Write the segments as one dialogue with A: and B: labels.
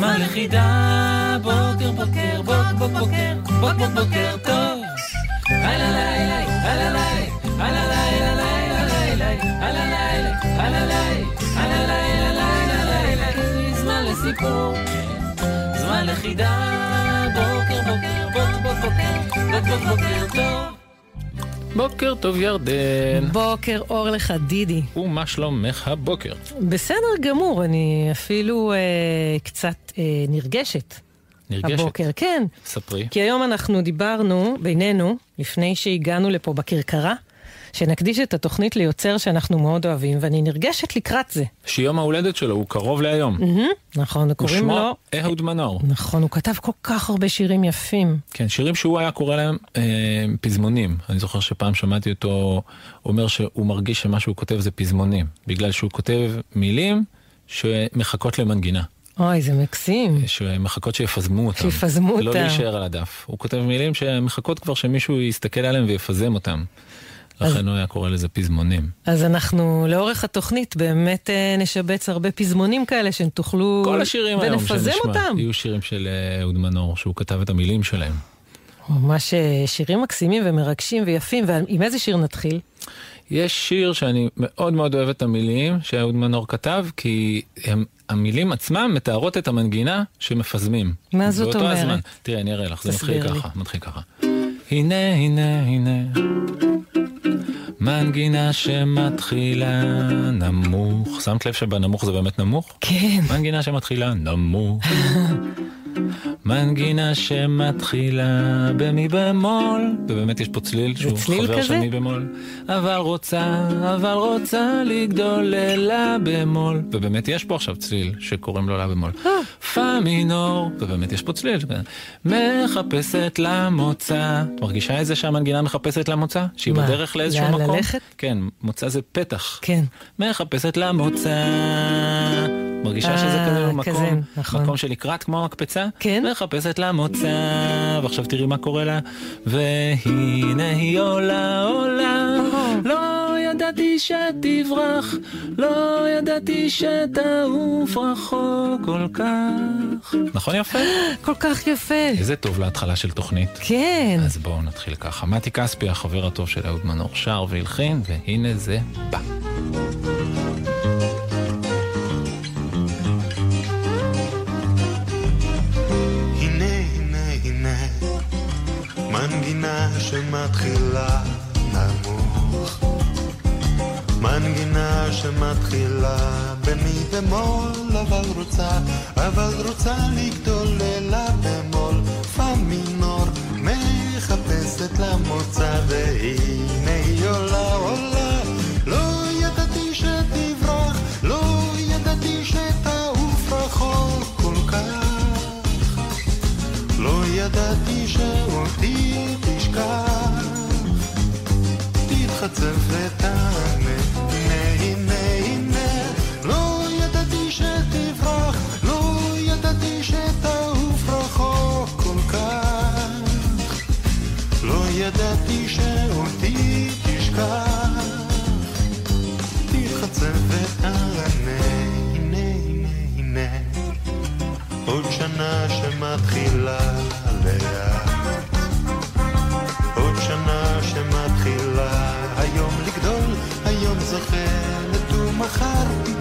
A: זמן לחידה. בוקר, בוקר, בוק, בוק, בוקר, בוק, בוק, בוקר טוב. הלא לילה, הלא לילה, הלא לילה, לילה, לילה, הלא לילה, הלא לילה, הלא לילה, לילה, לילה. זמן לסיפור. זמן לחידה, בוקר בוקר, בוק בוק בוקר, בוק בוק בוקר טוב. בוקר טוב ירדן,
B: בוקר אור לך, דידי.
A: ומה שלומך הבוקר?
B: בסדר גמור, אני אפילו אה, קצת אה, נרגשת.
A: נרגשת?
B: הבוקר, כן.
A: ספרי.
B: כי היום אנחנו דיברנו בינינו, לפני שהגענו לפה בכרכרה, שנקדיש את התוכנית ליוצר שאנחנו מאוד אוהבים, ואני נרגשת לקראת זה.
A: שיום ההולדת שלו הוא קרוב להיום.
B: מהמם, נכון, קוראים
A: ושמו
B: לו...
A: אהוד מנור.
B: נכון, הוא כתב כל כך הרבה שירים יפים.
A: כן, שירים שהוא היה קורא להם אה, פזמונים. אני זוכר שפעם שמעתי אותו אומר שהוא מרגיש שמה שהוא כותב זה פזמונים. בגלל שהוא כותב מילים שמחכות למנגינה.
B: אוי, זה מקסים.
A: שמחכות שיפזמו אותם.
B: שיפזמו
A: לא
B: אותם.
A: להישאר על הדף. הוא כותב מילים שמחכות כבר שמישהו יסתכל עליהם ויפזם אותם. לכן הוא היה קורא לזה פזמונים.
B: אז אנחנו לאורך התוכנית באמת אה, נשבץ הרבה פזמונים כאלה שתוכלו...
A: כל השירים היום
B: ונפזם
A: שנשמע
B: אותם.
A: יהיו שירים של אה, אהוד מנור, שהוא כתב את המילים שלהם.
B: ממש אה, שירים מקסימים ומרגשים ויפים, ועם איזה שיר נתחיל?
A: יש שיר שאני מאוד מאוד אוהב את המילים שאהוד מנור כתב, כי הם, המילים עצמם מתארות את המנגינה שמפזמים.
B: מה זאת אומרת?
A: הזמן. תראה, אני אראה לך, זה מתחיל
B: לי.
A: ככה, מתחיל ככה. הנה, הנה, הנה, מנגינה שמתחילה נמוך. שמת לב שבנמוך זה באמת נמוך?
B: כן.
A: מנגינה שמתחילה נמוך. מנגינה שמתחילה במי במול, ובאמת יש פה צליל שהוא
B: צליל
A: חבר של
B: כזה?
A: מי במול, אבל רוצה, אבל רוצה לגדול ללה במול, ובאמת יש פה עכשיו צליל שקוראים לו לה במול.
B: אה.
A: פה מינור, ובאמת יש פה צליל, מחפשת למוצא. את מרגישה איזה שהמנגינה מחפשת למוצא? שהיא
B: מה,
A: בדרך לאיזשהו מקום?
B: ללכת?
A: כן, מוצא זה פתח.
B: כן.
A: מחפשת למוצא. מרגישה שזה
B: אה,
A: כזה מקום,
B: נכון.
A: מקום שלקראת כמו המקפצה?
B: כן.
A: מחפשת למוצא, ועכשיו תראי מה קורה לה. והנה היא עולה, עולה, לא ידעתי שתברח, לא ידעתי שתעוף רחוק כל כך. נכון יפה?
B: כל כך יפה.
A: איזה טוב להתחלה של תוכנית.
B: כן.
A: אז בואו נתחיל ככה. מתי כספי, החבר הטוב של אהוד מנור, שר והלחין, והנה זה בא.
C: מנגינה שמתחילה נמוך. מנגינה שמתחילה במי במול אבל רוצה אבל רוצה לגדול laten זוכרת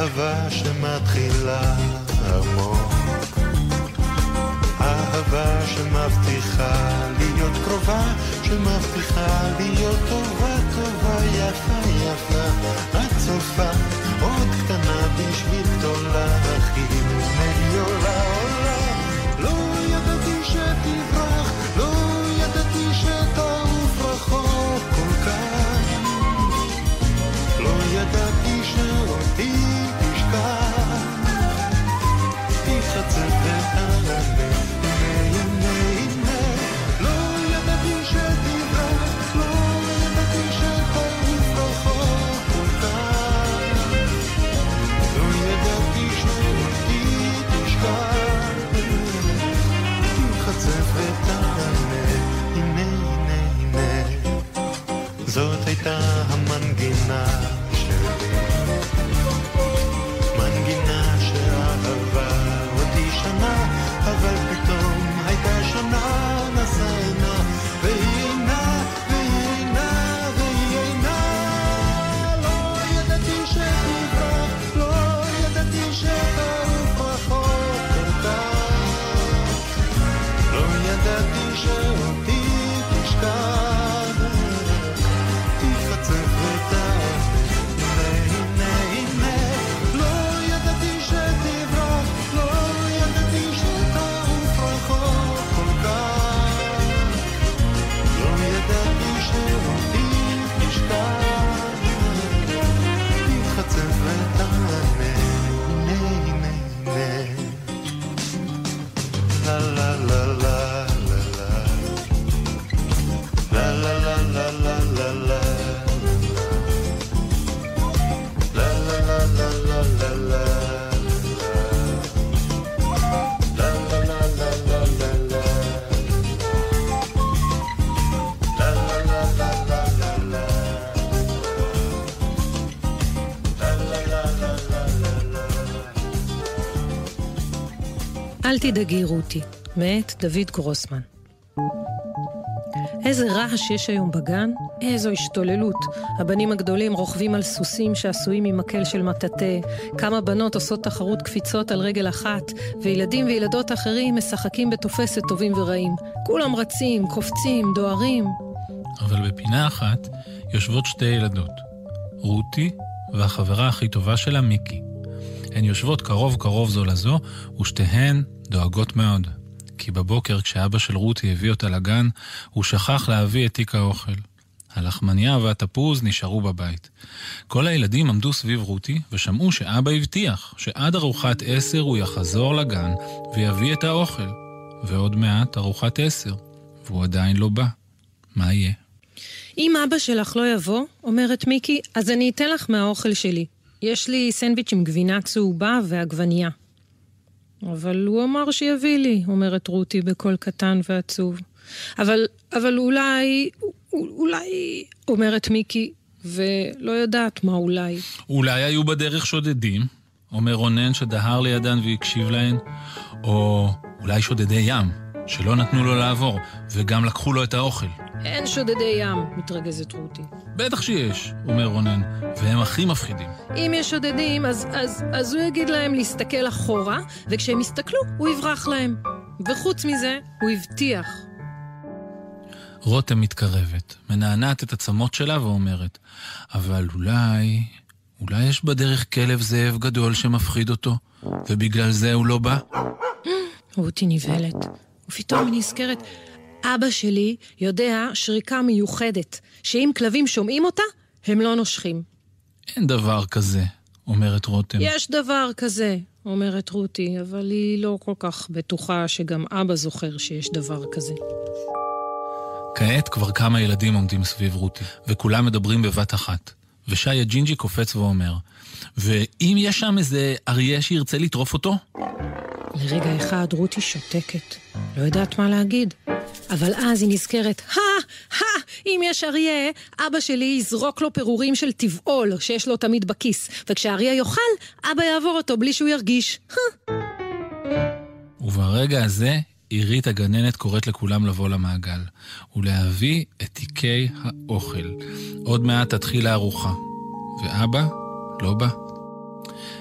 C: אהבה שמתחילה עמוק, אהבה שמבטיחה להיות קרובה, שמבטיחה להיות טובה, טובה, יפה, יפה, את סופה, עוד קטנה בשביל גדולה, הכי ממני עולה. לה
B: אל תדאגי רותי, מאת דוד גרוסמן. איזה רעש יש היום בגן, איזו השתוללות. הבנים הגדולים רוכבים על סוסים שעשויים ממקל של מטאטא, כמה בנות עושות תחרות קפיצות על רגל אחת, וילדים וילדות אחרים משחקים בתופסת טובים ורעים. כולם רצים, קופצים, דוהרים.
A: אבל בפינה אחת יושבות שתי ילדות, רותי והחברה הכי טובה שלה, מיקי. הן יושבות קרוב קרוב זו לזו, ושתיהן דואגות מאוד. כי בבוקר, כשאבא של רותי הביא אותה לגן, הוא שכח להביא את תיק האוכל. הלחמניה והתפוז נשארו בבית. כל הילדים עמדו סביב רותי ושמעו שאבא הבטיח שעד ארוחת עשר הוא יחזור לגן ויביא את האוכל. ועוד מעט ארוחת עשר, והוא עדיין לא בא. מה יהיה?
B: אם אבא שלך לא יבוא, אומרת מיקי, אז אני אתן לך מהאוכל שלי. יש לי סנדוויץ' עם גבינה צהובה ועגבנייה. אבל הוא אמר שיביא לי, אומרת רותי בקול קטן ועצוב. אבל, אבל אולי, אולי, אומרת מיקי, ולא יודעת מה אולי.
A: אולי היו בדרך שודדים, אומר רונן שדהר לידן והקשיב להן, או אולי שודדי ים, שלא נתנו לו לעבור, וגם לקחו לו את האוכל.
B: אין שודדי ים, מתרגזת רותי.
A: בטח שיש, אומר רונן, והם הכי מפחידים.
B: אם יש שודדים, אז, אז, אז הוא יגיד להם להסתכל אחורה, וכשהם יסתכלו, הוא יברח להם. וחוץ מזה, הוא הבטיח.
A: רותם מתקרבת, מנענעת את עצמות שלה ואומרת, אבל אולי, אולי יש בדרך כלב זאב גדול שמפחיד אותו, ובגלל זה הוא לא בא?
B: רותי נבהלת, ופתאום היא נזכרת, אבא שלי יודע שריקה מיוחדת, שאם כלבים שומעים אותה, הם לא נושכים.
A: אין דבר כזה, אומרת רותם.
B: יש דבר כזה, אומרת רותי, אבל היא לא כל כך בטוחה שגם אבא זוכר שיש דבר כזה.
A: כעת כבר כמה ילדים עומדים סביב רותי, וכולם מדברים בבת אחת. ושי הג'ינג'י קופץ ואומר, ואם יש שם איזה אריה שירצה לטרוף אותו?
B: לרגע אחד רותי שותקת, לא יודעת מה להגיד. אבל אז היא נזכרת, הא, הא, אם יש אריה, אבא שלי יזרוק לו פירורים של טבעול שיש לו תמיד בכיס, וכשהאריה יאכל, אבא יעבור אותו בלי שהוא ירגיש. הא.
A: וברגע הזה, עירית הגננת קוראת לכולם לבוא למעגל, ולהביא את תיקי האוכל. עוד מעט תתחיל הארוחה. ואבא לא בא.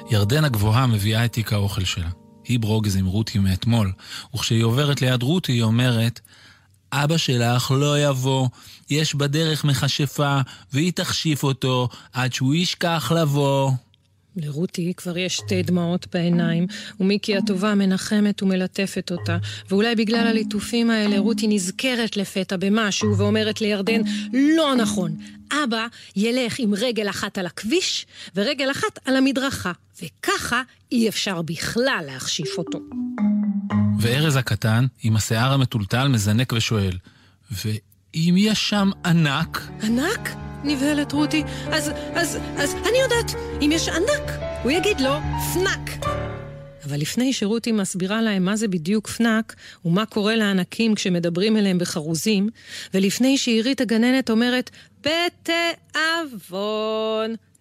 A: ירדן הגבוהה מביאה את תיק האוכל שלה. היא ברוגז עם רותי מאתמול, וכשהיא עוברת ליד רותי היא אומרת, אבא שלך לא יבוא, יש בדרך מכשפה, והיא תכשיף אותו עד שהוא ישכח לבוא.
B: לרותי כבר יש שתי דמעות בעיניים, ומיקי הטובה מנחמת ומלטפת אותה, ואולי בגלל הליטופים האלה רותי נזכרת לפתע במשהו ואומרת לירדן, לא נכון, אבא ילך עם רגל אחת על הכביש ורגל אחת על המדרכה, וככה אי אפשר בכלל להכשיף אותו.
A: וארז הקטן, עם השיער המטולטל, מזנק ושואל, ואם יש שם ענק?
B: ענק? נבהלת רותי. אז, אז, אז אני יודעת, אם יש ענק, הוא יגיד לו פנק. אבל לפני שרותי מסבירה להם מה זה בדיוק פנק, ומה קורה לענקים כשמדברים אליהם בחרוזים, ולפני שעירית הגננת אומרת, בתיאבון,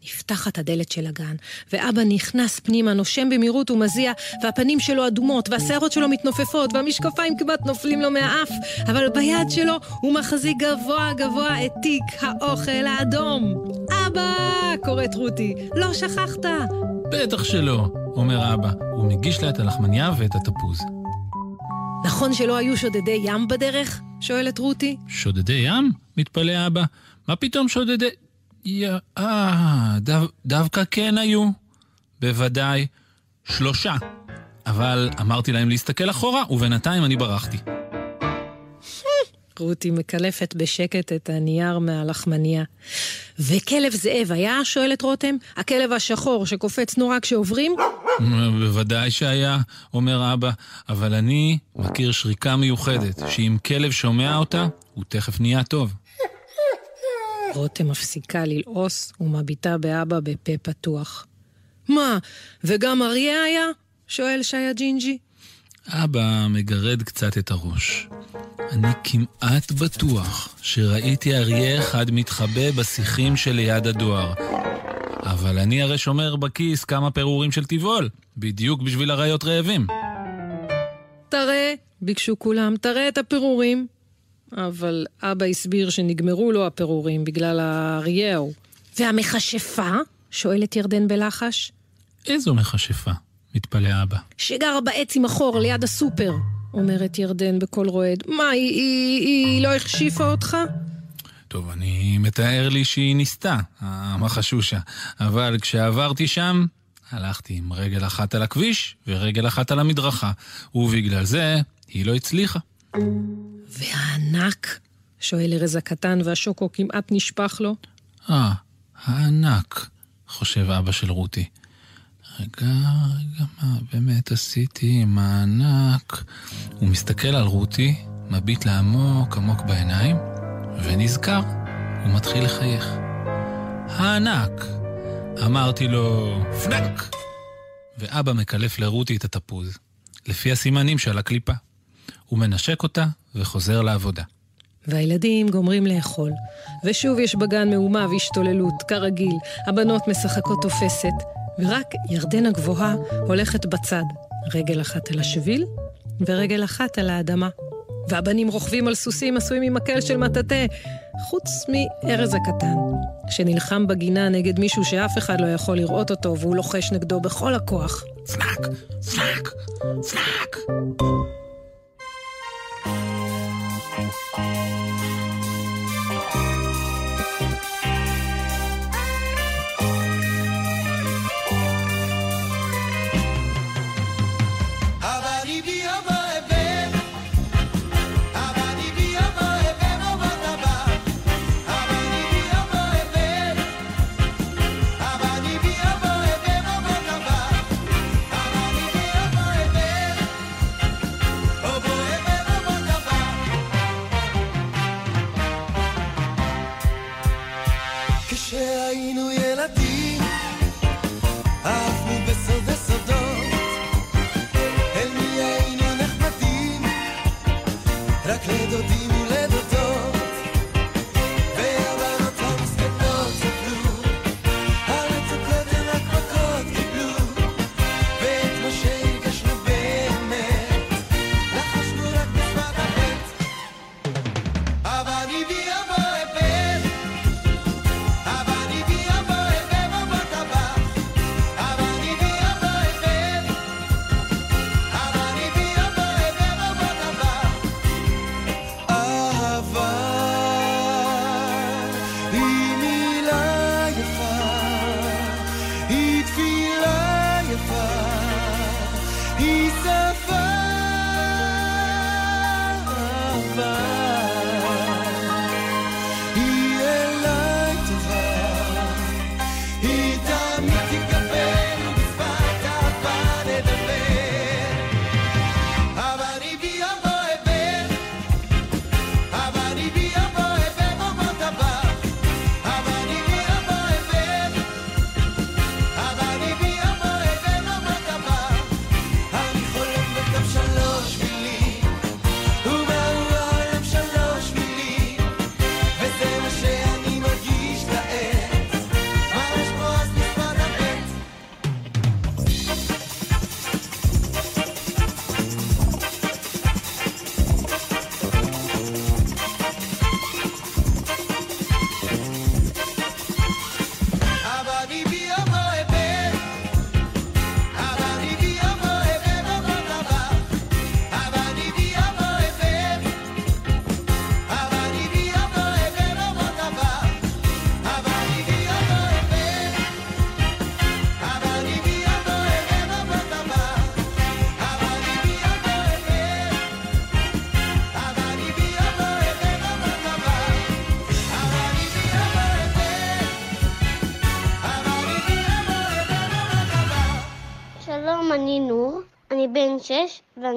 B: נפתחת הדלת של הגן, ואבא נכנס פנימה, נושם במהירות ומזיע, והפנים שלו אדומות, והשערות שלו מתנופפות, והמשקפיים כמעט נופלים לו מהאף, אבל ביד שלו הוא מחזיק גבוה גבוה את תיק האוכל האדום. אבא! קוראת רותי, לא שכחת?
A: בטח שלא, אומר אבא. הוא מגיש לה את הלחמניה ואת התפוז.
B: נכון שלא היו שודדי ים בדרך? שואלת רותי.
A: שודדי ים? מתפלא אבא. מה פתאום שודדי... יא... אה, דו... דווקא כן היו. בוודאי. שלושה. אבל אמרתי להם להסתכל אחורה, ובינתיים אני ברחתי.
B: רותי מקלפת בשקט את הנייר מהלחמניה. וכלב זאב היה? שואלת רותם. הכלב השחור שקופץ נורא כשעוברים?
A: בוודאי שהיה, אומר אבא, אבל אני מכיר שריקה מיוחדת, שאם כלב שומע אותה, הוא תכף נהיה טוב.
B: רותם מפסיקה ללעוס ומביטה באבא בפה פתוח. מה, וגם אריה היה? שואל שי הג'ינג'י.
A: אבא מגרד קצת את הראש. אני כמעט בטוח שראיתי אריה אחד מתחבא בשיחים שליד הדואר. אבל אני הרי שומר בכיס כמה פירורים של טבעול, בדיוק בשביל אריות רעבים.
B: תראה, ביקשו כולם, תראה את הפירורים. אבל אבא הסביר שנגמרו לו הפירורים בגלל האריה ההוא. והמכשפה? שואלת ירדן בלחש.
A: איזו מכשפה? מתפלא אבא.
B: שגרה בעץ עם החור ליד הסופר, אומרת ירדן בקול רועד. מה, היא, היא, היא לא החשיפה אותך?
A: טוב, אני מתאר לי שהיא ניסתה, המחשושה. אבל כשעברתי שם, הלכתי עם רגל אחת על הכביש ורגל אחת על המדרכה. ובגלל זה, היא לא הצליחה.
B: והענק? שואל ארז הקטן והשוקו כמעט נשפך לו.
A: אה, הענק, חושב אבא של רותי. רגע, רגע, מה באמת עשיתי עם הענק? הוא מסתכל על רותי, מביט לה עמוק עמוק בעיניים, ונזכר, הוא מתחיל לחייך. הענק! אמרתי לו, פנק! ואבא מקלף לרותי את התפוז, לפי הסימנים של הקליפה. הוא מנשק אותה וחוזר לעבודה.
B: והילדים גומרים לאכול, ושוב יש בגן מהומה והשתוללות, כרגיל, הבנות משחקות תופסת, ורק ירדן הגבוהה הולכת בצד, רגל אחת על השביל ורגל אחת על האדמה. והבנים רוכבים על סוסים עשויים ממקל של מטאטא, חוץ מארז הקטן, שנלחם בגינה נגד מישהו שאף אחד לא יכול לראות אותו, והוא לוחש נגדו בכל הכוח.
A: פנק! פנק! פנק!
D: Thank you.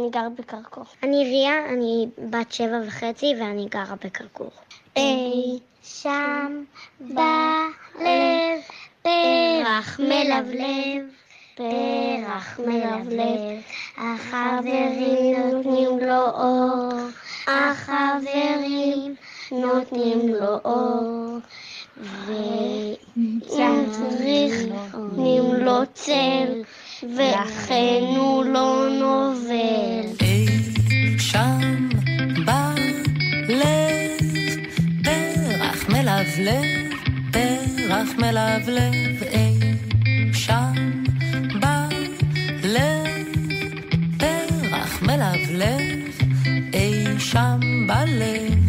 E: שש ואני גר בכרכור. אני ריה, אני בת שבע וחצי ואני גרה בכרכור. אי שם בלב פרח מלבלב, פרח מלבלב, החברים נותנים לו אור, החברים נותנים לו אור. ואם צריך נותנים לו צל, ולכן הוא לא נובל.
F: אי שם בלב, פרח מלבלב, פרח מלבלב, אי שם בלב, פרח מלבלב, אי שם בלב.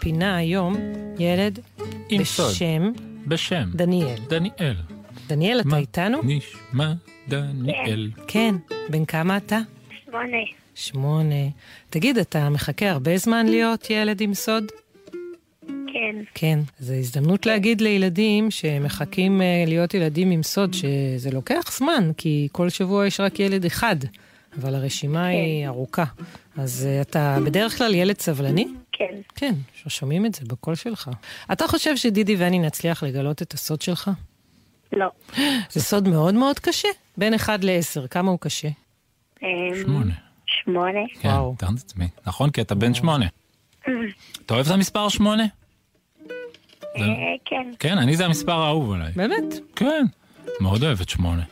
B: בפינה היום ילד
F: עם סוד.
B: בשם
F: בשם
B: דניאל.
F: דניאל.
B: דניאל, אתה
F: מה
B: איתנו?
F: נשמע דניאל?
B: כן. בן כמה אתה?
E: שמונה.
B: שמונה. תגיד, אתה מחכה הרבה זמן להיות ילד עם סוד?
E: כן.
B: כן. זו הזדמנות להגיד לילדים שמחכים אה, להיות ילדים עם סוד, שזה לוקח זמן, כי כל שבוע יש רק ילד אחד, אבל הרשימה היא ארוכה. אז אה, אתה בדרך כלל ילד סבלני?
E: כן.
B: כן, שומעים את זה בקול שלך. אתה חושב שדידי ואני נצליח לגלות את הסוד שלך?
E: לא.
B: זה סוד מאוד מאוד קשה. בין 1 ל-10, כמה הוא קשה?
E: אמ,
F: שמונה.
E: שמונה.
F: כן,
B: וואו.
F: תארת את עצמי. נכון, כי אתה בן שמונה. אתה אוהב את המספר שמונה?
E: אה, כן.
F: כן, אני זה המספר האהוב עליי.
B: באמת?
F: כן, מאוד אוהב את שמונה.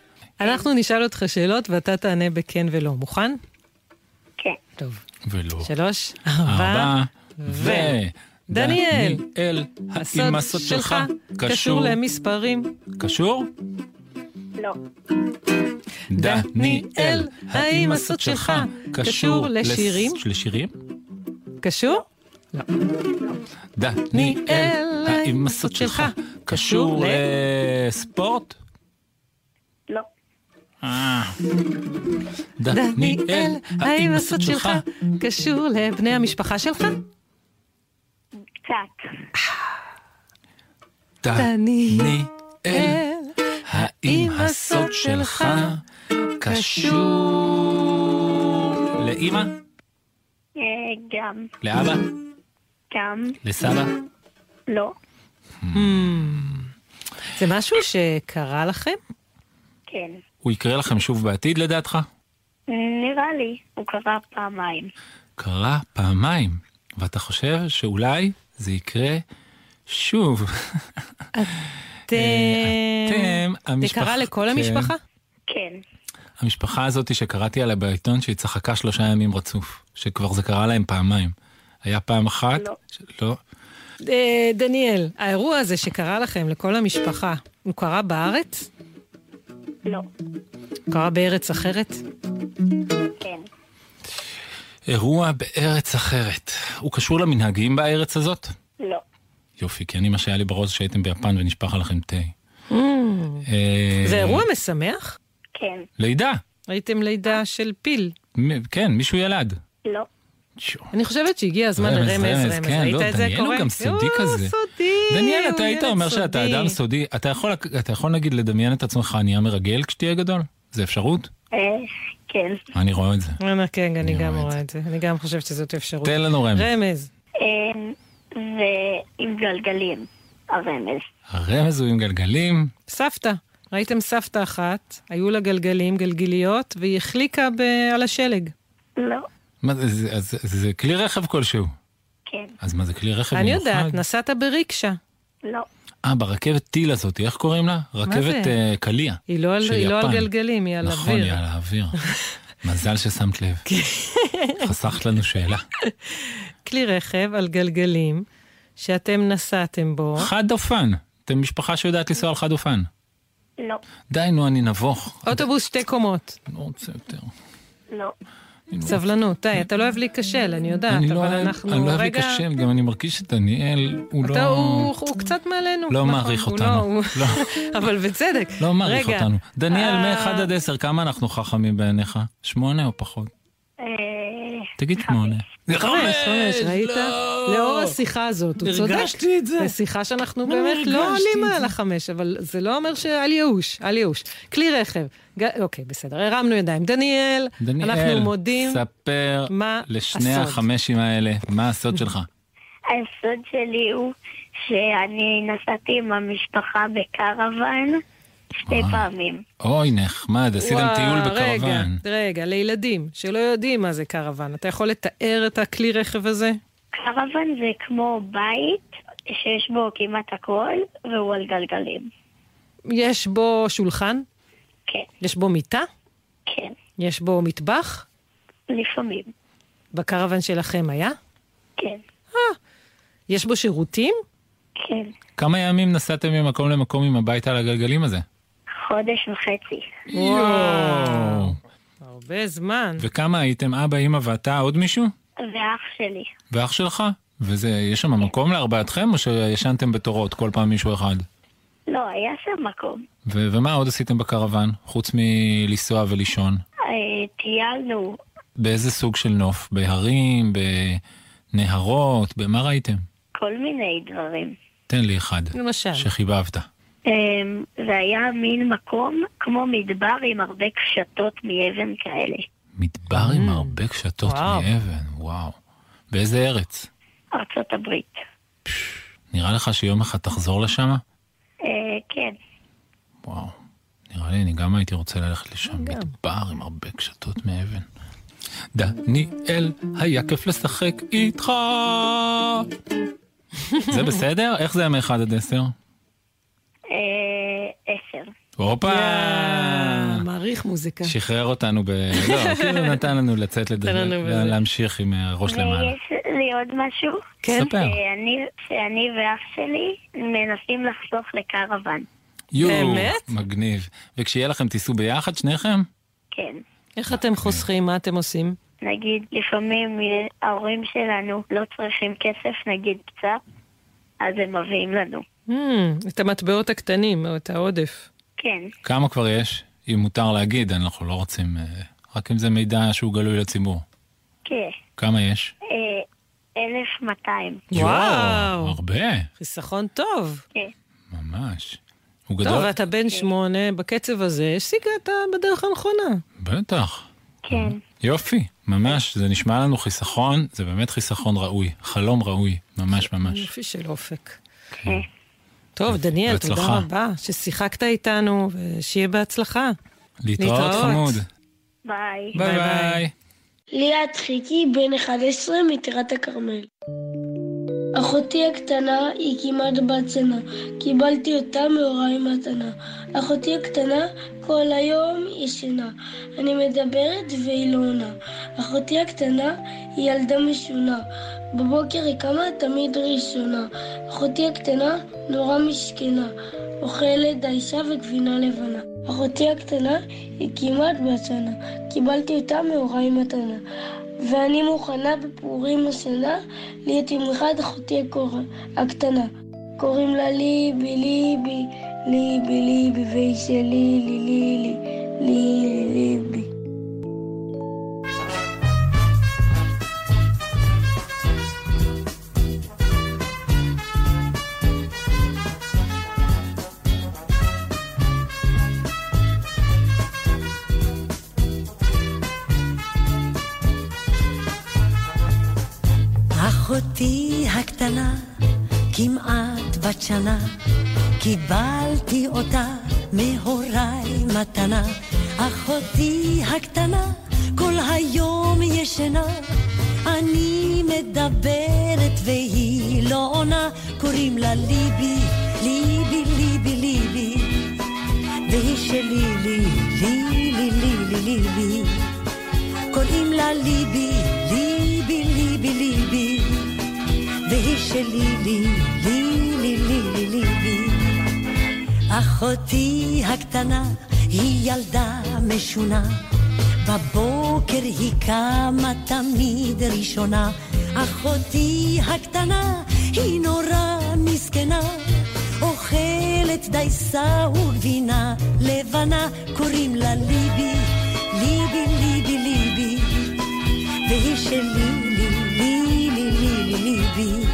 B: אנחנו נשאל אותך שאלות ואתה תענה בכן ולא. מוכן?
G: כן.
B: טוב.
A: ולא.
B: שלוש,
A: ארבע, ו...
B: דניאל,
A: דניאל, האם הסוד שלך
B: קשור למספרים?
A: קשור?
G: לא.
A: דניאל, האם הסוד שלך קשור
B: לשירים?
A: לשירים?
B: קשור?
A: דניאל, האם הסוד שלך קשור לספורט?
G: לא.
A: אה.
B: דניאל, האם הסוד שלך קשור לבני המשפחה שלך?
G: קצת.
A: דניאל,
B: אל,
A: האם הסוד שלך קשור לאימא?
G: אה, גם.
A: לאבא?
G: גם.
A: לסבא?
G: לא.
B: זה משהו שקרה לכם?
G: כן.
A: הוא יקרה לכם שוב בעתיד לדעתך?
G: נראה לי. הוא קרה פעמיים.
A: קרה פעמיים, ואתה חושב שאולי זה יקרה שוב.
B: אתם...
A: אתם,
B: זה
A: המשפחה...
B: קרה לכל
A: כן.
B: המשפחה?
G: כן.
A: המשפחה הזאת שקראתי עליה בעיתון שהיא צחקה שלושה ימים רצוף, שכבר זה קרה להם פעמיים. היה פעם אחת?
G: לא.
A: לא.
B: אה, דניאל, האירוע הזה שקרה לכם, לכל המשפחה, הוא קרה בארץ?
G: לא.
B: קרה בארץ אחרת?
G: כן.
A: אירוע בארץ אחרת. הוא קשור למנהגים בארץ הזאת?
G: לא.
A: יופי, כי אני מה שהיה לי בראש שהייתם ביפן ונשפך עליכם תה. אה,
B: זה אירוע משמח?
G: כן.
A: לידה.
B: ראיתם לידה של פיל.
A: מ- כן, מישהו ילד.
G: לא.
B: אני חושבת שהגיע הזמן
A: רמז,
B: לרמז,
A: רמז,
B: רמז.
A: כן,
B: ראית
A: לא,
B: את זה
A: דניאל הוא? גם סודי
B: הוא
A: כזה.
B: סודי,
A: דניאל,
B: הוא
A: אתה היית
B: ילד
A: אומר שאתה
B: סודי.
A: אדם סודי, אתה יכול, אתה יכול נגיד לדמיין את עצמך נהיה מרגל כשתהיה גדול? זה אפשרות?
G: אה, כן.
A: אני רואה את זה.
B: אה, כן, אני
A: אני
B: גם
A: רואה את
B: זה. אני גם חושבת שזאת אפשרות.
A: תן לנו רמז.
B: רמז.
G: אה, זה עם גלגלים. הרמז.
A: הרמז הוא עם גלגלים.
B: סבתא. ראיתם סבתא אחת, היו לה גלגלים, גלגיליות, והיא החליקה ב- על השלג.
G: לא.
A: מה זה, זה, אז זה, זה כלי רכב כלשהו.
G: כן.
A: אז מה זה כלי רכב
B: אני
A: מיוחד?
B: יודעת, נסעת בריקשה.
G: לא.
A: אה, ברכבת טיל הזאת, איך קוראים לה? רכבת? אה, קליע.
B: היא לא על- היא לא על
A: יפן.
B: גלגלים, היא על
A: נכון,
B: אוויר.
A: היא על האוויר. מזל ששמת לב. חסכת לנו שאלה.
B: כלי רכב על גלגלים, שאתם נסעתם בו.
A: חד אופן. אתם משפחה שיודעת לנסוע על חד אופן.
G: לא.
A: די, נו, אני נבוך.
B: אוטובוס שתי קומות.
A: לא רוצה יותר.
G: לא.
B: סבלנות, די, אתה לא אוהב להיכשל, אני יודעת,
A: לא אבל
B: אנחנו רגע...
A: אני לא אוהב להיכשל, גם אני מרגיש את דניאל,
B: הוא
A: לא...
B: הוא קצת מעלינו.
A: לא
B: נכון,
A: מעריך אותנו.
B: לא-
A: לא.
B: אבל בצדק.
A: לא מעריך אותנו. דניאל,
B: אה,
A: מ-1 עד 10, כמה אנחנו חכמים בעיניך? שמונה או פחות?
G: אה,
A: תגיד שמונה.
B: זה חמש, חמש, לא. ראית?
A: לא.
B: לאור השיחה הזאת, הוא צודק.
A: הרגשתי את זה.
B: זו שיחה שאנחנו
A: לא
B: באמת לא עולים על החמש, אבל זה לא אומר שאל ייאוש, על ייאוש. כלי רכב, ג... אוקיי, בסדר, הרמנו ידיים. דניאל,
A: דניאל
B: אנחנו מודים.
A: דניאל,
B: ספר
A: לשני
B: הסוד.
A: החמשים האלה, מה הסוד שלך?
G: הסוד שלי הוא שאני נסעתי עם המשפחה בקרוון. שתי. פעמים.
A: אוי, נחמד, עשיתם טיול
B: רגע,
A: בקרוון.
B: רגע, לילדים שלא יודעים מה זה קרוון, אתה יכול לתאר את הכלי רכב הזה?
G: קרוון זה כמו בית שיש בו כמעט הכל, והוא על גלגלים.
B: יש בו שולחן?
G: כן,
B: יש בו מיטה?
G: כן,
B: יש בו מטבח?
G: לפעמים.
B: בקרוון שלכם היה?
G: כן,
B: יש בו שירותים?
G: כן.
A: כמה ימים נסעתם ממקום למקום עם הבית על הגלגלים הזה?
G: חודש וחצי.
A: וואו.
B: הרבה זמן.
A: וכמה הייתם? אבא, אמא ואתה, עוד מישהו?
G: ואח שלי.
A: ואח שלך? וזה, יש שם מקום לארבעתכם, או שישנתם בתורות כל פעם מישהו אחד?
G: לא, היה שם מקום.
A: ו- ומה עוד עשיתם בקרוון, חוץ מלנסוע ולישון?
G: אה, טיילנו
A: באיזה סוג של נוף? בהרים? בנהרות? במה ראיתם?
G: כל מיני דברים.
A: תן לי אחד,
B: למשל.
A: שחיבבת.
G: אמ, זה היה מין מקום כמו מדבר עם הרבה קשתות מאבן כאלה.
A: מדבר עם הרבה קשתות
B: וואו.
A: מאבן, וואו. באיזה ארץ?
G: ארצות הברית.
A: נראה לך שיום אחד תחזור לשם?
G: אה, כן,
A: וואו. נראה לי, אני גם הייתי רוצה ללכת לשם.
B: גם.
A: מדבר עם הרבה קשתות מאבן. דניאל, היה כיף לשחק איתך. זה בסדר? איך זה היה מ-1 עד 10?
G: אה, עשר.
A: הופה!
B: יאה, מעריך מוזיקה.
A: שחרר אותנו ב... לא, כאילו נתן לנו לצאת לדבר. להמשיך עם הראש למעלה.
H: ויש לי עוד משהו.
B: כן?
A: ספר.
H: שאני, ואח שלי מנסים לחסוך לקרוון.
A: יואו,
B: באמת?
A: מגניב. וכשיהיה לכם תיסעו ביחד, שניכם?
H: כן.
B: איך אתם חוסכים? מה אתם עושים?
H: נגיד, לפעמים אה, ההורים שלנו לא צריכים כסף, נגיד קצת, אז הם מביאים לנו.
B: Hmm, את המטבעות הקטנים, או את העודף.
H: כן.
A: כמה כבר יש? אם מותר להגיד, אנחנו לא רוצים... אה, רק אם זה מידע שהוא גלוי לציבור.
H: כן.
A: כמה יש?
H: אה, 1,200.
B: וואו.
A: הרבה,
B: חיסכון טוב.
H: כן.
A: ממש. הוא
B: טוב,
A: גדול?
B: ואתה בן שמונה, בקצב הזה, השיגת בדרך הנכונה.
A: בטח.
H: כן.
A: יופי, ממש, זה נשמע לנו חיסכון, זה באמת חיסכון ראוי, חלום ראוי, ממש ממש.
B: יופי של אופק.
H: כן.
B: טוב, דניאל, תודה
A: בהצלחה.
B: רבה ששיחקת איתנו, ושיהיה בהצלחה.
A: להתראות
B: להתראות.
A: חמוד.
H: ביי.
A: ביי
B: ביי.
A: ביי.
I: ליאת חיקי, בן 11 מטירת הכרמל. אחותי הקטנה היא כמעט בת שנה, קיבלתי אותה מהוריי מתנה. אחותי הקטנה כל היום ישנה, אני מדברת והיא לא עונה. אחותי הקטנה היא ילדה משונה, בבוקר היא קמה תמיד ראשונה. אחותי הקטנה נורא מסכנה, אוכלת דייסה וגבינה לבנה. אחותי הקטנה היא כמעט בת שנה, קיבלתי אותה מהוריי מתנה. ואני מוכנה בפורים השנה להיות עם אחד אחותי. הקטנה. קוראים לה ליבי, ליבי, ליבי, ליבי, והיא שלי, לי, לי, לי, לי, ליבי.
J: כמעט בת שנה, קיבלתי אותה מהוריי מתנה. אחותי הקטנה, כל היום ישנה, אני מדברת והיא לא עונה, קוראים לה ליבי, ליבי, ליבי, ליבי, והיא שלי, לי, לי, לי, לי, לי, ליבי. קוראים לה ליבי, שלי, לי, לי, לי, לי, לי, ליבי. אחותי הקטנה היא ילדה משונה, בבוקר היא קמה תמיד ראשונה. אחותי הקטנה היא נורא מסכנה, אוכלת דייסה וגבינה לבנה, קוראים לה ליבי, ליבי, ליבי, ליבי, והיא שלי, לי, לי, לי, לי, לי, ליבי,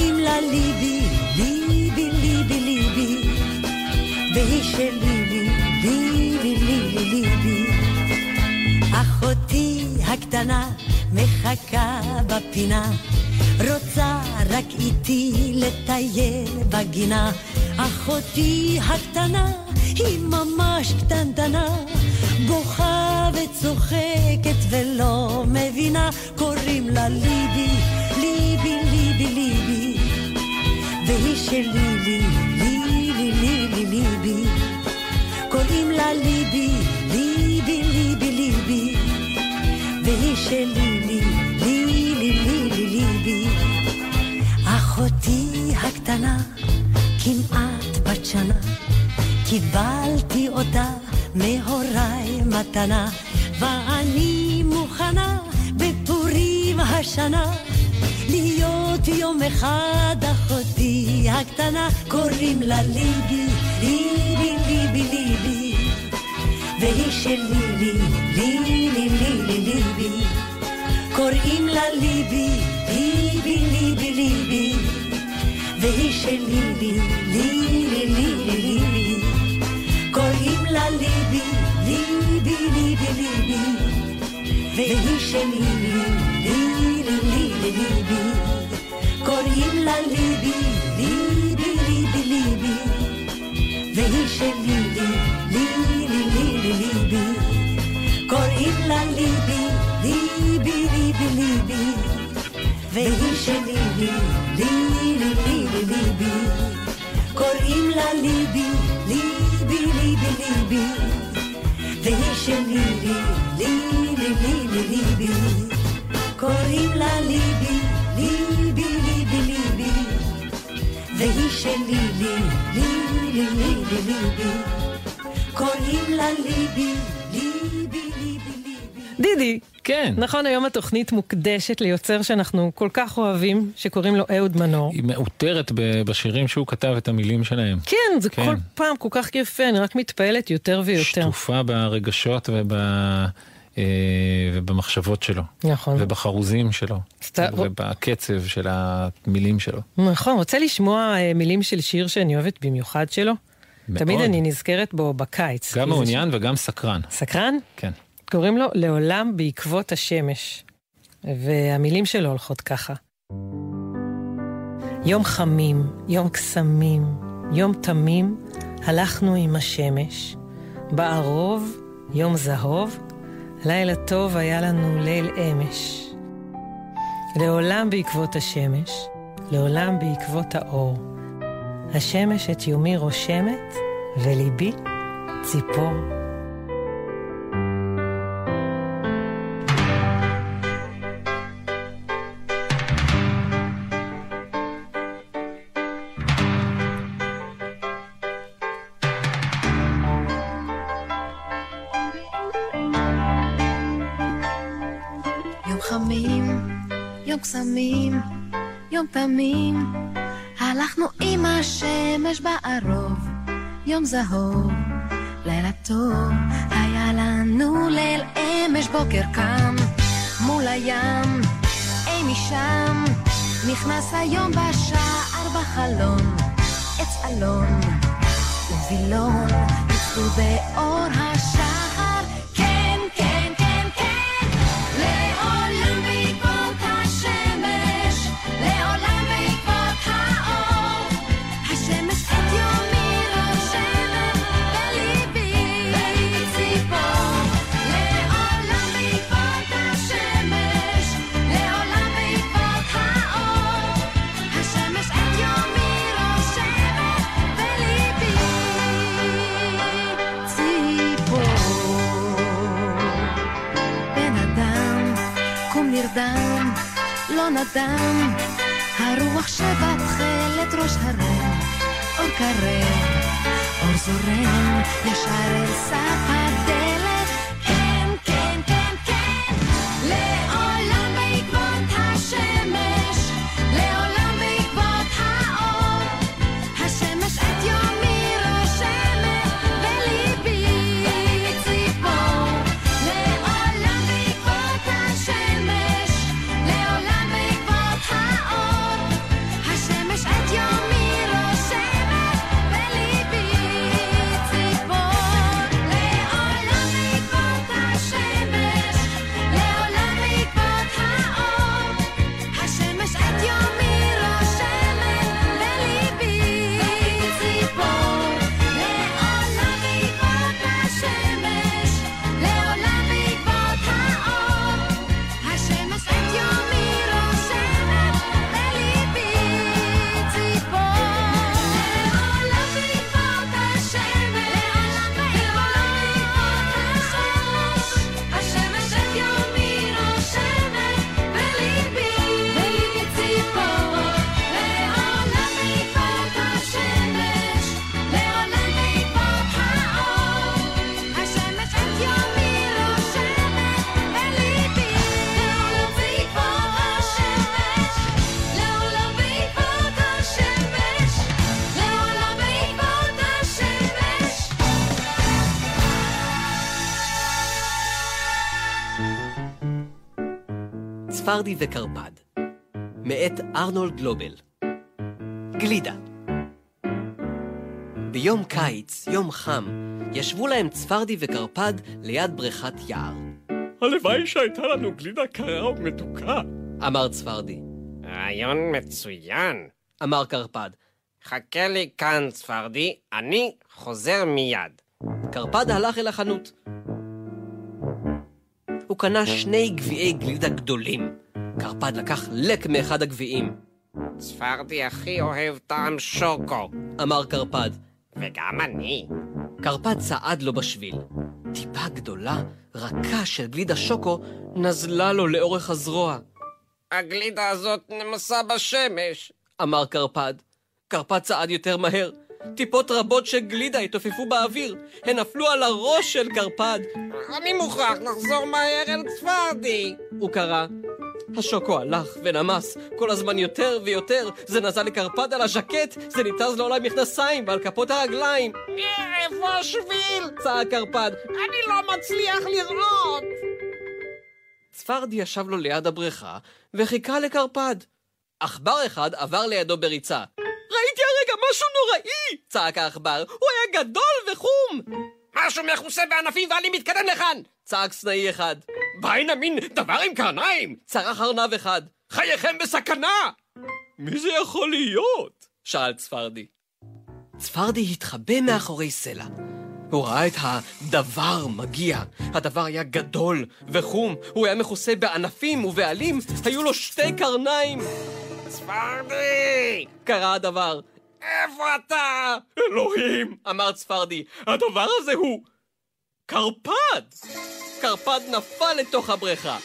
J: קוראים לה ליבי, ליבי, ליבי, ליבי, והיא שלי, לי, לי, לי, לי, לי, ליבי. אחותי הקטנה מחכה בפינה, רוצה רק איתי לטייל בגינה. אחותי הקטנה היא ממש קטנטנה, בוכה וצוחקת ולא מבינה, קוראים לה ליבי, ליבי, ליבי, ליבי, והיא שלי, לי, לי, לי, לי, לי, ליבי, קוראים לה ליבי, ליבי, ליבי, ליבי, והיא שלי, לי, לי, לי, לי, לי, ליבי. אחותי הקטנה, כמעט בת שנה, קיבלתי אותה מהוריי מתנה, ואני מוכנה בפורים השנה יום אחד אחותי הקטנה, קוראים לה ליבי, ליבי, ליבי, ליבי, והיא שלי, לי, לי, לי, לי, לי, ליבי, קוראים לה ליבי, ליבי, ליבי, ליבי, והיא שלי, לי, לי, לי, לי, לי, ליבי, קוראים לה ליבי, ליבי, ליבי, ליבי, והיא שלי, לי, לי, לי, לי, לי, ליבי, קוראים לה ליבי, ליבי, ליבי, ליבי, והיא שלי, לי, לי, לי, לי, לי, ליבי, קוראים לה ליבי, ליבי, ליבי, ליבי, והיא שלי, לי, לי, לי, לי, לי, ליבי, קוראים לה ליבי, ליבי, ליבי, ליבי, שלי, לי, לי, לי, לי, לי, ליבי, קוראים לה ליבי, ליבי, והיא שלי, לי, לי, לי, לי, לי, ליבי, קוראים לה ליבי, ליבי, ליבי, ליבי.
B: דידי,
A: כן.
B: נכון, היום התוכנית מוקדשת ליוצר שאנחנו כל כך אוהבים, שקוראים לו אהוד מנור.
A: היא מאותרת ב- בשירים שהוא כתב את המילים שלהם.
B: כן, זה
A: כן.
B: כל פעם כל כך יפה, אני רק מתפעלת יותר ויותר.
A: שטופה ברגשות וב... אה, ובמחשבות שלו.
B: נכון.
A: ובחרוזים שלו.
B: סת-
A: ובקצב של המילים שלו.
B: נכון, רוצה לשמוע אה, מילים של שיר שאני אוהבת במיוחד שלו?
A: מאוד.
B: תמיד אני נזכרת בו בקיץ.
A: גם מעוניין וגם סקרן.
B: ש- סקרן?
A: כן.
B: קוראים לו לעולם בעקבות השמש. והמילים שלו הולכות ככה. יום חמים, יום קסמים, יום תמים, הלכנו עם השמש. בערוב, יום זהוב, לילה טוב היה לנו ליל אמש. לעולם בעקבות השמש, לעולם בעקבות האור. השמש את יומי רושמת, וליבי ציפור.
K: יום קסמים, יום תמים, הלכנו עם השמש בערוב, יום זהוב, לילה טוב, היה לנו ליל אמש בוקר קם, מול הים, אי משם, נכנס היום בשער בחלון, עץ אלון. ווילון, יצאו באור השחר, לא נדם, הרוח שבתכלת ראש הרם, אור קרב, אור זורם, ישר אל סף
L: צפרדי וקרפד, מאת ארנולד גלובל. גלידה. ביום קיץ, יום חם, ישבו להם צפרדי וקרפד ליד בריכת יער.
M: הלוואי שהייתה לנו גלידה קרה ומתוקה.
L: אמר צפרדי.
N: רעיון מצוין.
L: אמר קרפד.
N: חכה לי כאן, צפרדי, אני חוזר מיד.
L: קרפד הלך אל החנות. הוא קנה שני גביעי גלידה גדולים. קרפד לקח לק מאחד הגביעים.
N: צפרדי הכי אוהב טעם שוקו.
L: אמר קרפד.
N: וגם אני.
L: קרפד צעד לו בשביל. טיפה גדולה, רכה של גלידה שוקו, נזלה לו לאורך הזרוע.
N: הגלידה הזאת נמסה בשמש.
L: אמר קרפד. קרפד צעד יותר מהר. טיפות רבות של גלידה התעופפו באוויר. הן נפלו על הראש של קרפד.
N: אני מוכרח לחזור מהר אל צפרדי.
L: הוא קרא. השוקו הלך ונמס, כל הזמן יותר ויותר. זה נזל לקרפד על הז'קט, זה ניתז לו על המכנסיים ועל כפות הרגליים.
N: איפה השביל?
L: צעק קרפד.
N: אני לא מצליח לראות.
L: צפרדי ישב לו ליד הבריכה וחיכה לקרפד. עכבר אחד עבר לידו בריצה. ראיתי הרגע משהו נוראי! צעק העכבר. הוא היה גדול וחום!
N: משהו מכוסה בענפים ואני מתקדם לכאן!
L: צעק סנאי אחד.
N: בעין המין דבר עם קרניים!
L: צרח ארנב אחד.
N: חייכם בסכנה!
O: מי זה יכול להיות?
L: שאל צפרדי. צפרדי התחבא מאחורי סלע. הוא ראה את הדבר מגיע. הדבר היה גדול וחום, הוא היה מכוסה בענפים ובעלים, היו לו שתי קרניים.
N: צפרדי!
L: קרא הדבר.
N: איפה אתה?
O: אלוהים!
L: אמר צפרדי.
O: הדבר הזה הוא... קרפד!
L: קרפד נפל לתוך הבריכה.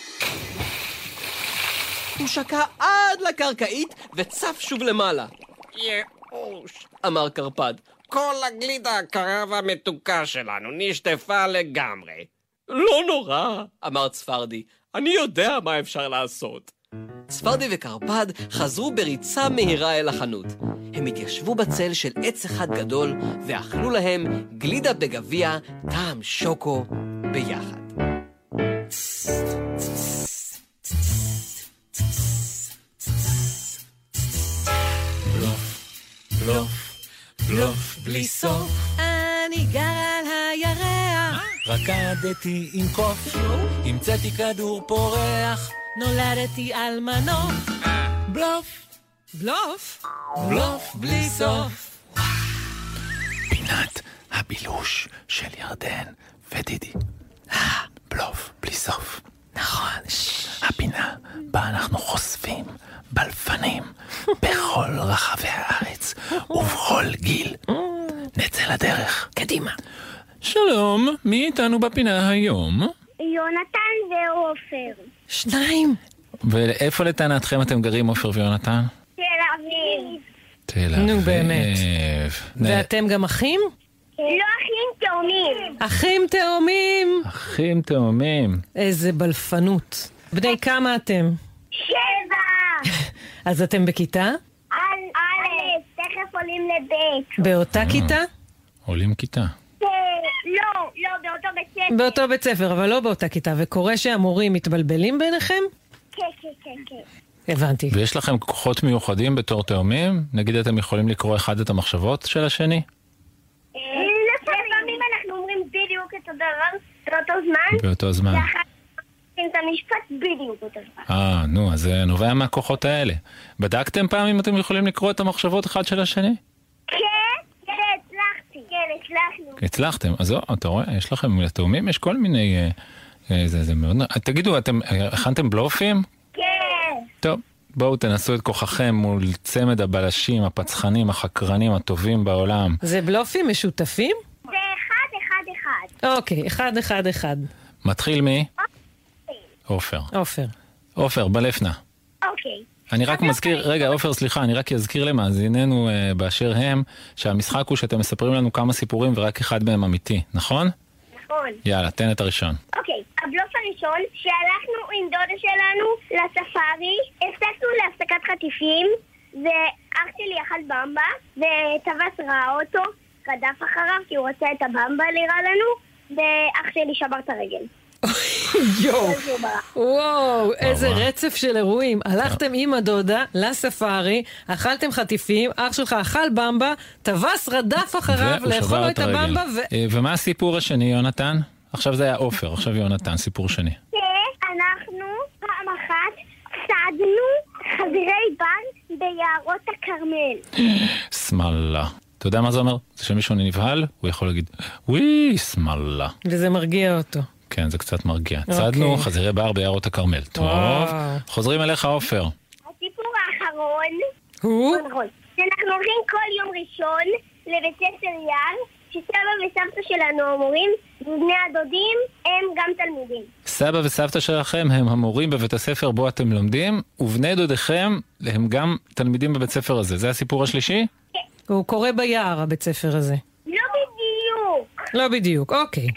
L: הוא שקע עד לקרקעית וצף שוב למעלה.
N: ייאוש.
L: אמר קרפד.
N: כל הגלידה הקרה והמתוקה שלנו נשטפה לגמרי.
O: לא נורא,
L: אמר צפרדי.
O: אני יודע מה אפשר לעשות.
L: צפרדי וקרפד חזרו בריצה מהירה אל החנות. הם התיישבו בצל של עץ אחד גדול ואכלו להם גלידה בגביע טעם שוקו ביחד.
P: בלוף, בלוף, בלוף בלי סוף.
B: אני גר על הירח,
P: רקדתי עם קוף, המצאתי כדור פורח,
B: נולדתי על מנוף.
P: בלוף,
B: בלוף?
P: בלוף בלי סוף.
Q: פינת הבילוש של ירדן ודידי. אה, בלוף, בלי סוף. נכון. הפינה בה אנחנו חושפים בלפנים בכל רחבי הארץ ובכל גיל. נצא לדרך. קדימה.
A: שלום, מי איתנו בפינה היום?
H: יונתן ועופר.
B: שניים.
A: ואיפה לטענתכם אתם גרים, עופר ויונתן?
H: תל אביב.
A: תל אביב.
B: נו, באמת. ואתם גם אחים?
H: לא אחים תאומים.
B: אחים תאומים!
A: אחים תאומים.
B: איזה בלפנות. בני כמה אתם?
H: שבע.
B: אז אתם בכיתה?
H: א', א', תכף עולים לב'.
B: באותה כיתה?
A: עולים כיתה.
H: אה, לא, לא, באותו בית ספר.
B: באותו בית ספר, אבל לא באותה כיתה. וקורה שהמורים מתבלבלים ביניכם?
H: כן, כן, כן, כן.
B: הבנתי.
A: ויש לכם כוחות מיוחדים בתור תאומים? נגיד אתם יכולים לקרוא אחד את המחשבות של השני?
H: אה, לפעמים אנחנו אומרים בדיוק את הדבר באותו זמן.
A: באותו זמן.
H: את המשפט בדיוק אותו זמן.
A: אה, נו, אז זה נובע מהכוחות האלה. בדקתם פעם אם אתם יכולים לקרוא את המחשבות אחד של השני?
H: כן, כן, הצלחתי. כן, הצלחנו.
A: הצלחתם, אז זהו, אתה רואה, יש לכם, לתאומים יש כל מיני... אה, אה, זה, זה מאוד... תגידו, אתם אה, הכנתם בלופים?
H: כן.
A: טוב, בואו תנסו את כוחכם מול צמד הבלשים, הפצחנים, החקרנים הטובים בעולם.
B: זה בלופים משותפים?
H: זה אחד, אחד, אחד.
B: אוקיי, אחד, אחד, אחד.
A: מתחיל מי? עופר.
B: עופר.
A: עופר, בלפנה.
H: אוקיי.
A: אני רק מזכיר, רגע, עופר, סליחה, אני רק אזכיר למאזיננו אה, באשר הם, שהמשחק הוא שאתם מספרים לנו כמה סיפורים ורק אחד מהם אמיתי, נכון?
H: נכון.
A: יאללה, תן את הראשון.
H: אוקיי, הבלוף הראשון, שהלכנו עם דודה שלנו לספארי, הפסקנו להפסקת חטיפים, ואח שלי אכל במבה, וטווס ראה אותו, רדף אחריו כי הוא רצה את הבמבה לירה לנו, ואח שלי שבר את הרגל.
B: יואו. וואו, איזה רצף של אירועים. הלכתם עם הדודה לספארי, אכלתם חטיפים, אח שלך אכל במבה, טווס רדף אחריו לאכול לו
A: את
B: הבמבה. ו...
A: אה, ומה הסיפור השני, יונתן? עכשיו זה היה עופר, עכשיו יונתן, סיפור שני.
H: שאנחנו פעם אחת צעדנו חזירי בר ביערות הכרמל.
A: שמאללה. אתה יודע מה זה אומר? זה שמישהו נבהל, הוא יכול להגיד, וואי, שמאללה.
B: וזה מרגיע אותו.
A: כן, זה קצת מרגיע.
B: אוקיי.
A: צעדנו חזירי בר ביערות הכרמל. טוב. חוזרים אליך, עופר.
H: הסיפור האחרון,
B: הוא?
H: נכון, שאנחנו הולכים כל יום ראשון לבית ספר יער שסבא וסבתא שלנו המורים, ובני הדודים הם גם תלמידים.
A: סבא וסבתא שלכם הם המורים בבית הספר בו אתם לומדים, ובני דודיכם הם גם תלמידים בבית הספר הזה. זה הסיפור השלישי?
B: הוא קורא ביער, הבית ספר הזה.
H: לא בדיוק.
B: לא בדיוק, אוקיי.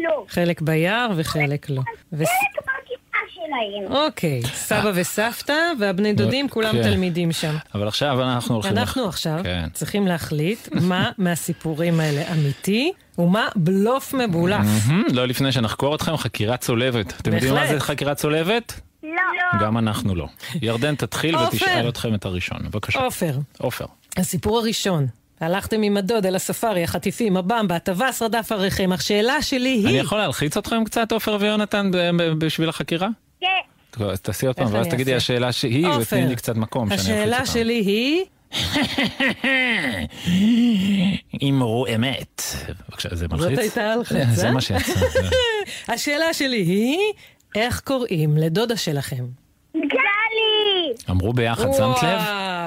H: חלק ביער, חלק לא.
B: חלק ביער וחלק לא.
H: חלק בכיתה שלהם.
B: אוקיי, סבא וסבתא והבני דודים, כולם
A: כן.
B: תלמידים שם.
A: אבל עכשיו אנחנו הולכים...
B: אנחנו עכשיו
A: כן.
B: צריכים להחליט מה מהסיפורים האלה אמיתי ומה בלוף מבולף.
A: לא לפני שנחקור אתכם, חקירה צולבת. אתם יודעים מה. זה חקירה צולבת?
H: לא.
A: גם אנחנו לא. ירדן תתחיל. ותשאל אתכם את הראשון, בבקשה.
B: עופר,
A: עופר.
B: הסיפור הראשון. הלכתם עם הדוד אל הספארי, החטיפים, הבמבה, הטווס רדף אחריכם. השאלה שלי היא...
A: אני יכול להלחיץ אתכם קצת, עופר ויונתן, בשביל החקירה?
H: כן.
A: אז תעשי עוד פעם, ואז תגידי? השאלה שהיא, ותני לי קצת מקום שאני אלחיץ
B: השאלה
A: אותם.
B: שלי היא...
A: אמרו אמת. בבקשה, זה מלחיץ?
B: הייתה הלחיצה?
A: זה מה שיצא.
B: השאלה שלי היא, איך קוראים לדודה שלכם?
H: גלי!
A: אמרו ביחד, שמת לב?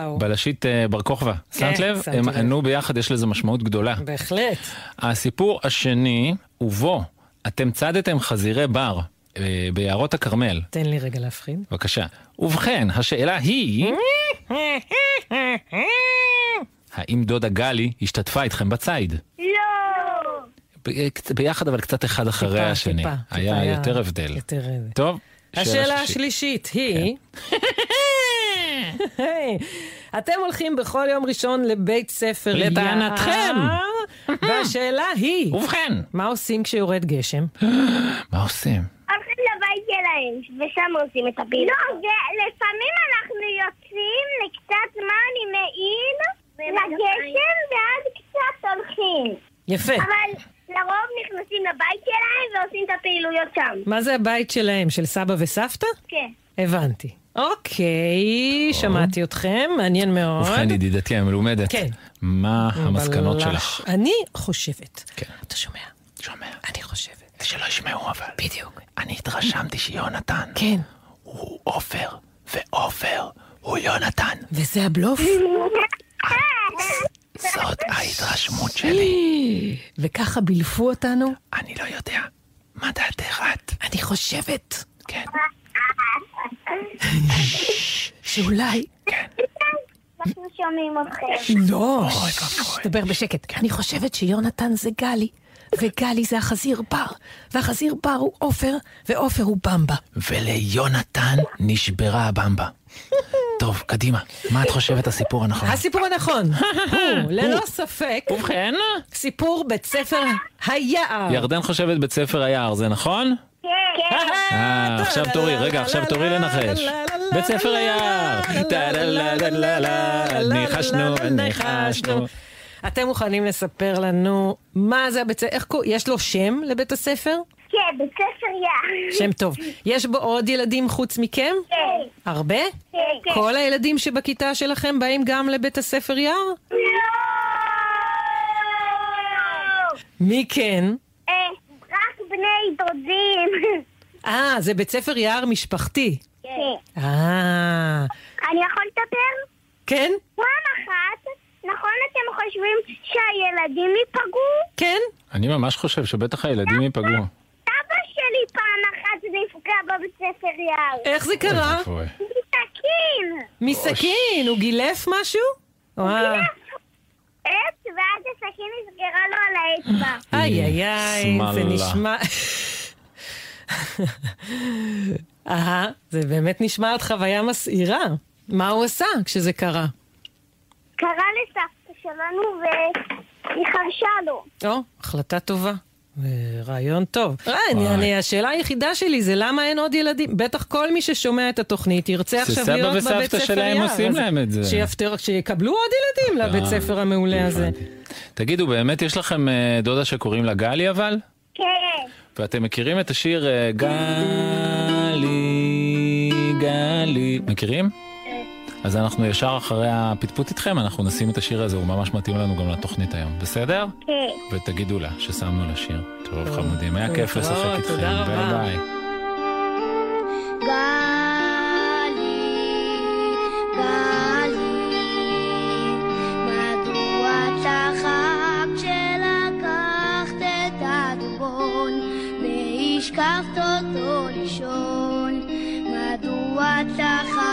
B: וואו.
A: בלשית אה, בר כוכבא, שמת לב? הם
B: לב.
A: ענו ביחד, יש לזה משמעות גדולה.
B: בהחלט.
A: הסיפור השני, ובו אתם צדתם חזירי בר אה, ביערות הכרמל.
B: תן לי רגע להפחיד.
A: בבקשה. ובכן, השאלה היא, האם דודה גלי השתתפה איתכם בציד? ב- קצת- ביחד, אבל קצת אחד אחרי
B: טיפה,
A: השני.
B: טיפה,
A: היה
B: טיפה,
A: יותר הבדל.
B: יותר.
A: טוב,
B: השאלה
A: שלישית.
B: השלישית היא... היי, אתם הולכים בכל יום ראשון לבית ספר
A: לטענתכם.
B: והשאלה היא...
A: ובכן.
B: מה עושים כשיורד גשם?
A: מה עושים?
H: הולכים לבית שלהם, ושם עושים את הפעילות. לא, ולפעמים אנחנו יוצאים לקצת זמן עם מעיל לגשם, ואז קצת הולכים.
B: יפה.
H: אבל לרוב נכנסים לבית שלהם ועושים את הפעילויות שם.
B: מה זה הבית שלהם? של סבא וסבתא?
H: כן.
B: הבנתי. אוקיי, שמעתי אתכם, מעניין מאוד.
A: ובכן, ידידתי המלומדת.
B: כן.
A: מה המסקנות. שלך?
B: אני חושבת.
A: כן.
B: אתה שומע?
A: שומע.
B: אני חושבת.
A: שלא ישמעו אבל.
B: בדיוק.
A: אני התרשמתי שיונתן
B: כן.
A: הוא עופר, ועופר הוא יונתן.
B: וזה הבלוף?
A: זאת ההתרשמות שלי.
B: וככה בילפו אותנו?
A: אני לא יודע. מה דעתך את?
B: אני חושבת.
A: כן.
B: שאולי...
H: אנחנו שומעים אתכם.
B: לא, דבר בשקט. אני חושבת שיונתן זה גלי, וגלי זה החזיר בר, והחזיר בר הוא עופר, ועופר הוא במבה.
A: וליונתן נשברה הבמבה. טוב, קדימה. מה את חושבת הסיפור הנכון?
B: הסיפור הנכון הוא, ללא ספק,
A: ובכן?
B: סיפור בית ספר היער.
A: ירדן חושבת בית ספר היער, זה נכון?
H: כן. כן.
A: אה, עכשיו תורי, רגע, עכשיו תורי לנחש. בית ספר היער. ניחשנו, ניחשנו.
B: אתם מוכנים לספר לנו מה זה הבית ספר, איך קוראים, יש לו שם לבית הספר?
H: כן, בית ספר יער.
B: שם טוב. יש בו עוד ילדים חוץ מכם?
H: כן.
B: הרבה?
H: כן. כן.
B: כל הילדים שבכיתה שלכם באים גם לבית הספר יער?
H: לא!
B: מי כן?
H: אה, בני דודים.
B: אה, זה בית ספר יער משפחתי.
H: כן.
B: אה,
H: אני יכול לדבר?
B: כן?
H: פעם אחת, נכון אתם חושבים שהילדים ייפגעו?
B: כן.
A: אני ממש חושב שבטח הילדים ייפגעו.
H: אבא שלי פעם אחת נפגע בבית ספר יער.
B: איך זה קרה?
H: מסכין!
B: מסכין, הוא גילף משהו? וואו.
H: עץ, ואז הסכין נסגרה לו על האצבע.
B: איי איי איי, זה. נשמע... אהה, זה באמת נשמע עוד חוויה מסעירה. מה הוא עשה כשזה קרה?
H: קרא לסבתא שלנו והיא חרשה לו.
B: או, החלטה טובה. אה, רעיון טוב. אני. אני, השאלה היחידה שלי זה למה אין עוד ילדים. בטח כל מי ששומע את התוכנית ירצה עכשיו
A: שסבא
B: להיות
A: וסבתא
B: בבית ספר
A: שלהם
B: יער.
A: עושים
B: אז
A: להם את זה.
B: שיפטר, שיקבלו עוד ילדים לבית
A: אה,
B: ספר המעולה הזה.
A: תגידו, באמת יש לכם אה, דודה שקוראים לה גלי אבל?
H: כן.
A: ואתם מכירים את השיר גלי, גלי, מכירים? אז אנחנו ישר אחרי הפטפוט איתכם, אנחנו נשים את השיר הזה, הוא ממש מתאים לנו גם לתוכנית היום, בסדר?
H: כן.
A: ותגידו לה ששמנו לה שיר. טוב, חמודים, היה כיף לשחק איתכם. ביי ביי.
K: שכחת אותו לישון, מדוע
R: צחק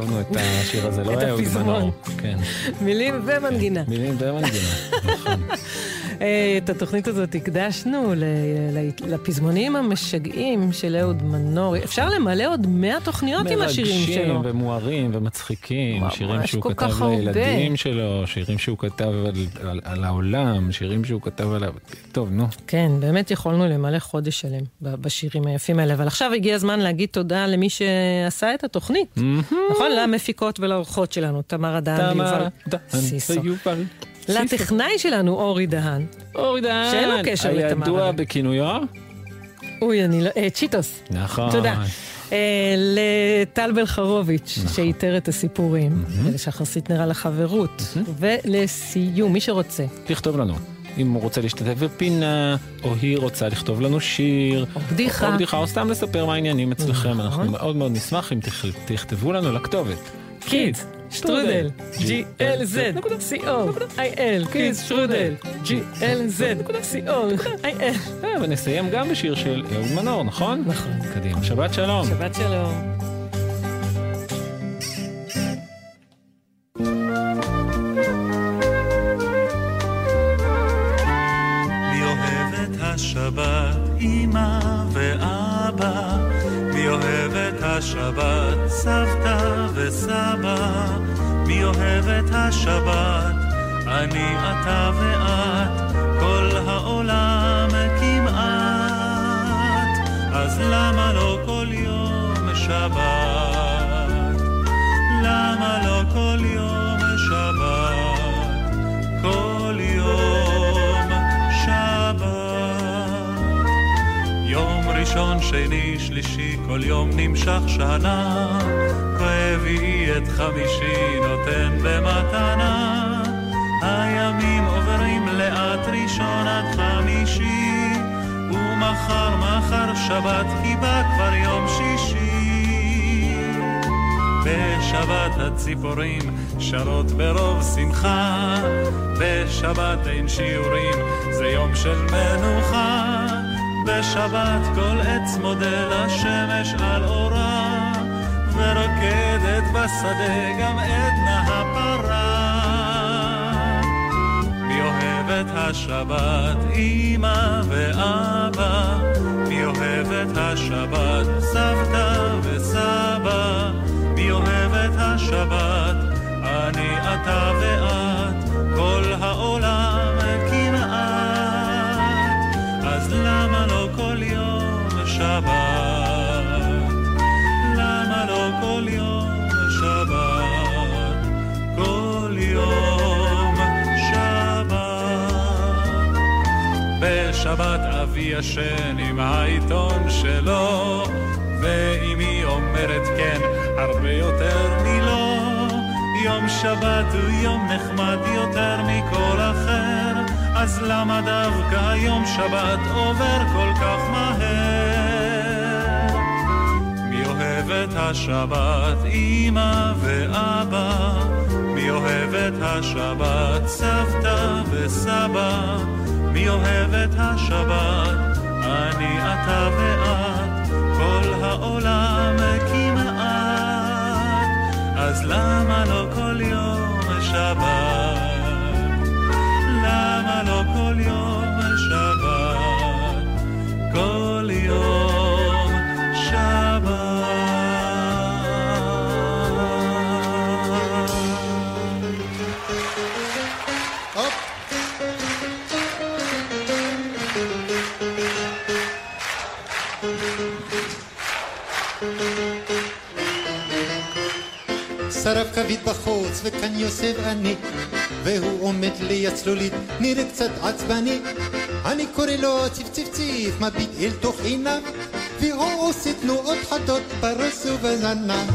R: כתבנו את השיר הזה, לא
B: את
R: אהוד. מנור. כן.
B: מילים ומנגינה.
R: מילים ומנגינה.
B: אה, את התוכנית הזאת הקדשנו לפזמונים המשגעים של אהוד מנור. אפשר למלא עוד 100 תוכניות עם השירים שלו.
R: מרגשים ומוארים ומצחיקים, שירים שהוא כתב. לילדים שלו, שירים שהוא כתב על, העולם, שירים שהוא כתב על... ה- טוב, נו.
B: כן, באמת יכולנו למלא חודש שלם בשירים היפים האלה. אבל עכשיו הגיע הזמן להגיד תודה למי שעשה את התוכנית. נכון? למפיקות ולאורחות שלנו, תמר
R: תמר
B: ויובל סיסו. לטכנאי שלנו, אורי דהן.
R: אורי דהן,
B: שאין לו קשר לתמר
R: הידוע. בכינויו?
B: אוי, אני לא... אה, צ'יטוס.
R: נכון.
B: תודה. אה, לטל בלחרוביץ', שאיתר את הסיפורים, ולשחר סיטנר על החברות. ולסיום, מי שרוצה.
R: לכתוב לנו. אם הוא רוצה להשתתף בפינה, או היא רוצה לכתוב לנו שיר, או
B: בדיחה.
R: או, בדיחה, או סתם לספר מה העניינים אצלכם, אנחנו מאוד מאוד נשמח אם תכ- תכתבו לנו לכתובת.
B: קידס, שטרודל, G-L-Z-C-O-I-L, קידס, שטרודל, G-L-Z-C-O-I-L.
R: ונסיים גם בשיר של אהוד מנור, נכון?
B: נכון.
R: קדימה, שבת שלום.
B: שבת שלום.
S: השבת, אמא ואבא? מי אוהב את השבת? סבתא וסבא. מי אוהב את השבת? אני, אתה ואת, כל העולם כמעט. אז למה לא כל יום שבת? למה לא כל יום שבת? כל ראשון, שני, שלישי, כל יום נמשך שנה. רביעי את חמישי נותן במתנה. הימים עוברים לאט ראשון עד חמישי, ומחר מחר שבת כי בא כבר יום שישי. בשבת הציפורים שרות ברוב שמחה, בשבת אין שיעורים, זה יום של מנוחה. בשבת כל עץ מודה לשמש על אורה, ורוקדת בשדה גם עדנה הפרה. מי אוהב את השבת, אמא ואבא? מי אוהב את השבת, סבתא וסבא? מי אוהב את השבת, אני, אתה ואת, בשבת אבי ישן עם העיתון שלו, ואמי אומרת כן הרבה יותר מלא. יום שבת הוא יום נחמד יותר מכל אחר, אז למה דווקא יום שבת עובר כל כך מהר? מי אוהב את השבת, אמא ואבא? מי אוהב את השבת, סבתא וסבא? מי אוהב את השבת, אני, אתה ואת, כל העולם כמעט. אז למה לא כל יום שבת? למה לא כל יום
C: וכאן יוסף אני והוא עומד ליד צלולית נראה קצת עצבני. אני קורא לו ציף ציף ציף מביט אל תוך עיניו והוא עושה תנועות חדות בראש ובזנב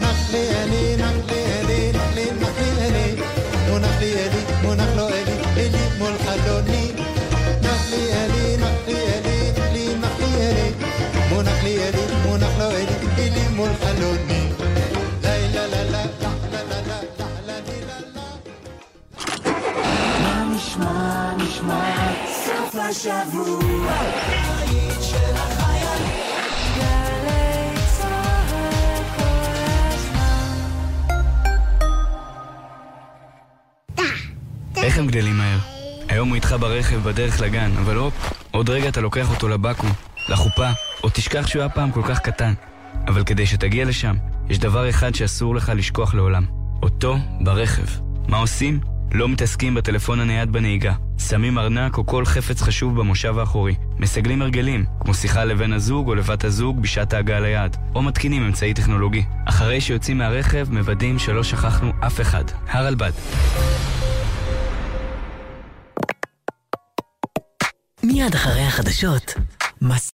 C: נחלי אני נחלי אני נחלי נחלי אני מונח לי אלי מונח לו אלי אלי מול חלוני נחלי אלי נחלי אלי נחלי נחלי אלי מונח לי אלי מונח לו אלי אלי מול חלוני
K: נשמע, נשמע, סוף השבוע.
T: איך הם גדלים מהר? היום הוא איתך ברכב בדרך לגן, אבל הופ, עוד רגע אתה לוקח אותו לבקו"ם, לחופה, או תשכח שהוא היה פעם כל כך קטן. אבל כדי שתגיע לשם, יש דבר אחד שאסור לך לשכוח לעולם. אותו ברכב. מה עושים? לא מתעסקים בטלפון הנייד בנהיגה. שמים ארנק או כל חפץ חשוב במושב האחורי. מסגלים הרגלים, כמו שיחה לבן הזוג או לבת הזוג בשעת ההגעה ליעד. או מתקינים אמצעי טכנולוגי. אחרי שיוצאים מהרכב, מוודאים שלא שכחנו אף אחד. הרלב"ד.
U: מיד אחרי החדשות, מס...